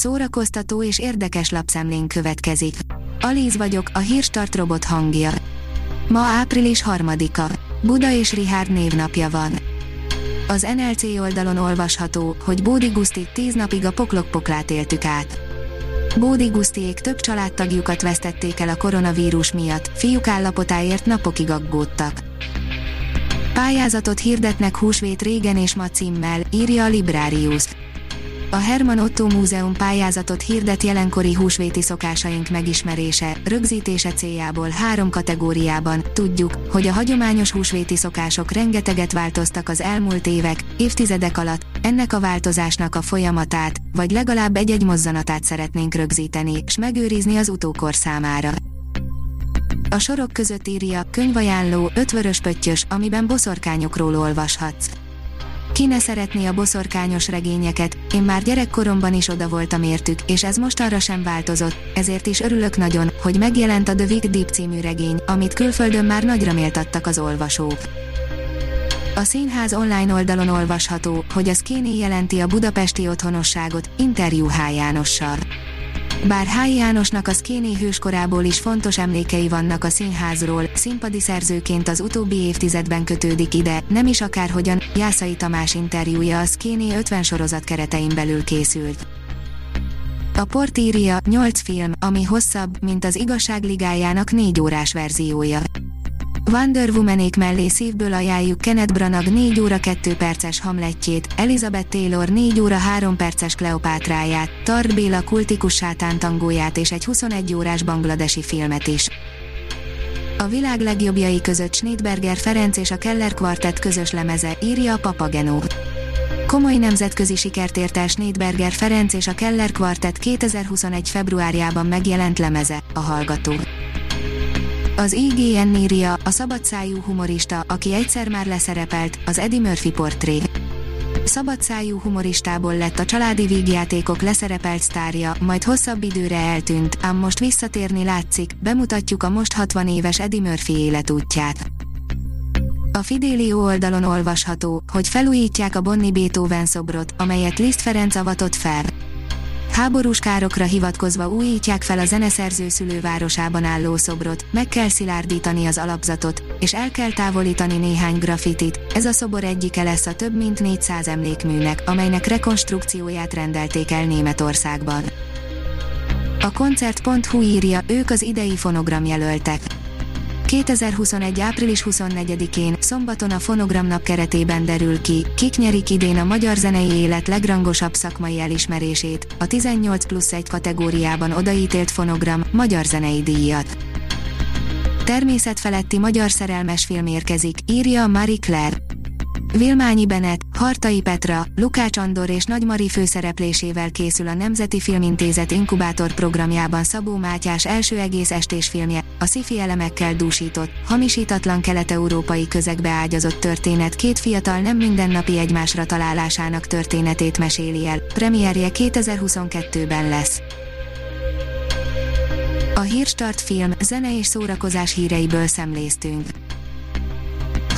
szórakoztató és érdekes lapszemlén következik. Alíz vagyok, a hírstart robot hangja. Ma április harmadika. Buda és Rihárd névnapja van. Az NLC oldalon olvasható, hogy Bódi Guszti 10 napig a poklok-poklát éltük át. Bódi Gusztiék több családtagjukat vesztették el a koronavírus miatt, fiúk állapotáért napokig aggódtak. Pályázatot hirdetnek húsvét régen és ma címmel, írja a Librarius. A Herman Otto Múzeum pályázatot hirdet jelenkori húsvéti szokásaink megismerése, rögzítése céljából három kategóriában. Tudjuk, hogy a hagyományos húsvéti szokások rengeteget változtak az elmúlt évek, évtizedek alatt, ennek a változásnak a folyamatát, vagy legalább egy-egy mozzanatát szeretnénk rögzíteni, és megőrizni az utókor számára. A sorok között írja, könyvajánló, ötvörös pöttyös, amiben boszorkányokról olvashatsz. Ki ne szeretné a boszorkányos regényeket, én már gyerekkoromban is oda voltam értük, és ez mostanra sem változott, ezért is örülök nagyon, hogy megjelent a The Wick Deep című regény, amit külföldön már nagyra méltattak az olvasók. A színház online oldalon olvasható, hogy a Skéni jelenti a budapesti otthonosságot, interjú H. Jánossal. Bár H. Jánosnak a Szkéné hőskorából is fontos emlékei vannak a színházról, színpadi szerzőként az utóbbi évtizedben kötődik ide, nem is akárhogyan, Jászai Tamás interjúja a Szkéné 50 sorozat keretein belül készült. A port írja, 8 film, ami hosszabb, mint az igazságligájának 4 órás verziója. Wonder Womanék mellé szívből ajánljuk Kenneth Branagh 4 óra 2 perces Hamletjét, Elizabeth Taylor 4 óra 3 perces Kleopátráját, Tard Béla kultikus sátántangóját és egy 21 órás bangladesi filmet is. A világ legjobbjai között Schneidberger Ferenc és a Keller Quartet közös lemeze, írja a Papagenó. Komoly nemzetközi sikert ért el Schneidberger Ferenc és a Keller Quartet 2021. februárjában megjelent lemeze, a Hallgató. Az IGN írja, a szabadszájú humorista, aki egyszer már leszerepelt, az Eddie Murphy portré. Szabadszájú humoristából lett a családi vígjátékok leszerepelt sztárja, majd hosszabb időre eltűnt, ám most visszatérni látszik, bemutatjuk a most 60 éves Eddie Murphy életútját. A Fidelio oldalon olvasható, hogy felújítják a Bonni Beethoven szobrot, amelyet Liszt Ferenc avatott fel. Háborús károkra hivatkozva újítják fel a zeneszerző szülővárosában álló szobrot, meg kell szilárdítani az alapzatot, és el kell távolítani néhány grafitit. Ez a szobor egyike lesz a több mint 400 emlékműnek, amelynek rekonstrukcióját rendelték el Németországban. A koncert.hu írja, ők az idei fonogram jelöltek. 2021. április 24-én, szombaton a Fonogram nap keretében derül ki, kik nyerik idén a magyar zenei élet legrangosabb szakmai elismerését, a 18 plusz 1 kategóriában odaítélt Fonogram, magyar zenei díjat. Természetfeletti magyar szerelmes film érkezik, írja Marie Claire. Vilmányi Benet, Hartai Petra, Lukács Andor és Nagy Mari főszereplésével készül a Nemzeti Filmintézet inkubátor programjában Szabó Mátyás első egész estés filmje, a sci elemekkel dúsított, hamisítatlan kelet-európai közegbe ágyazott történet két fiatal nem mindennapi egymásra találásának történetét meséli el, premierje 2022-ben lesz. A Hírstart film, zene és szórakozás híreiből szemléztünk.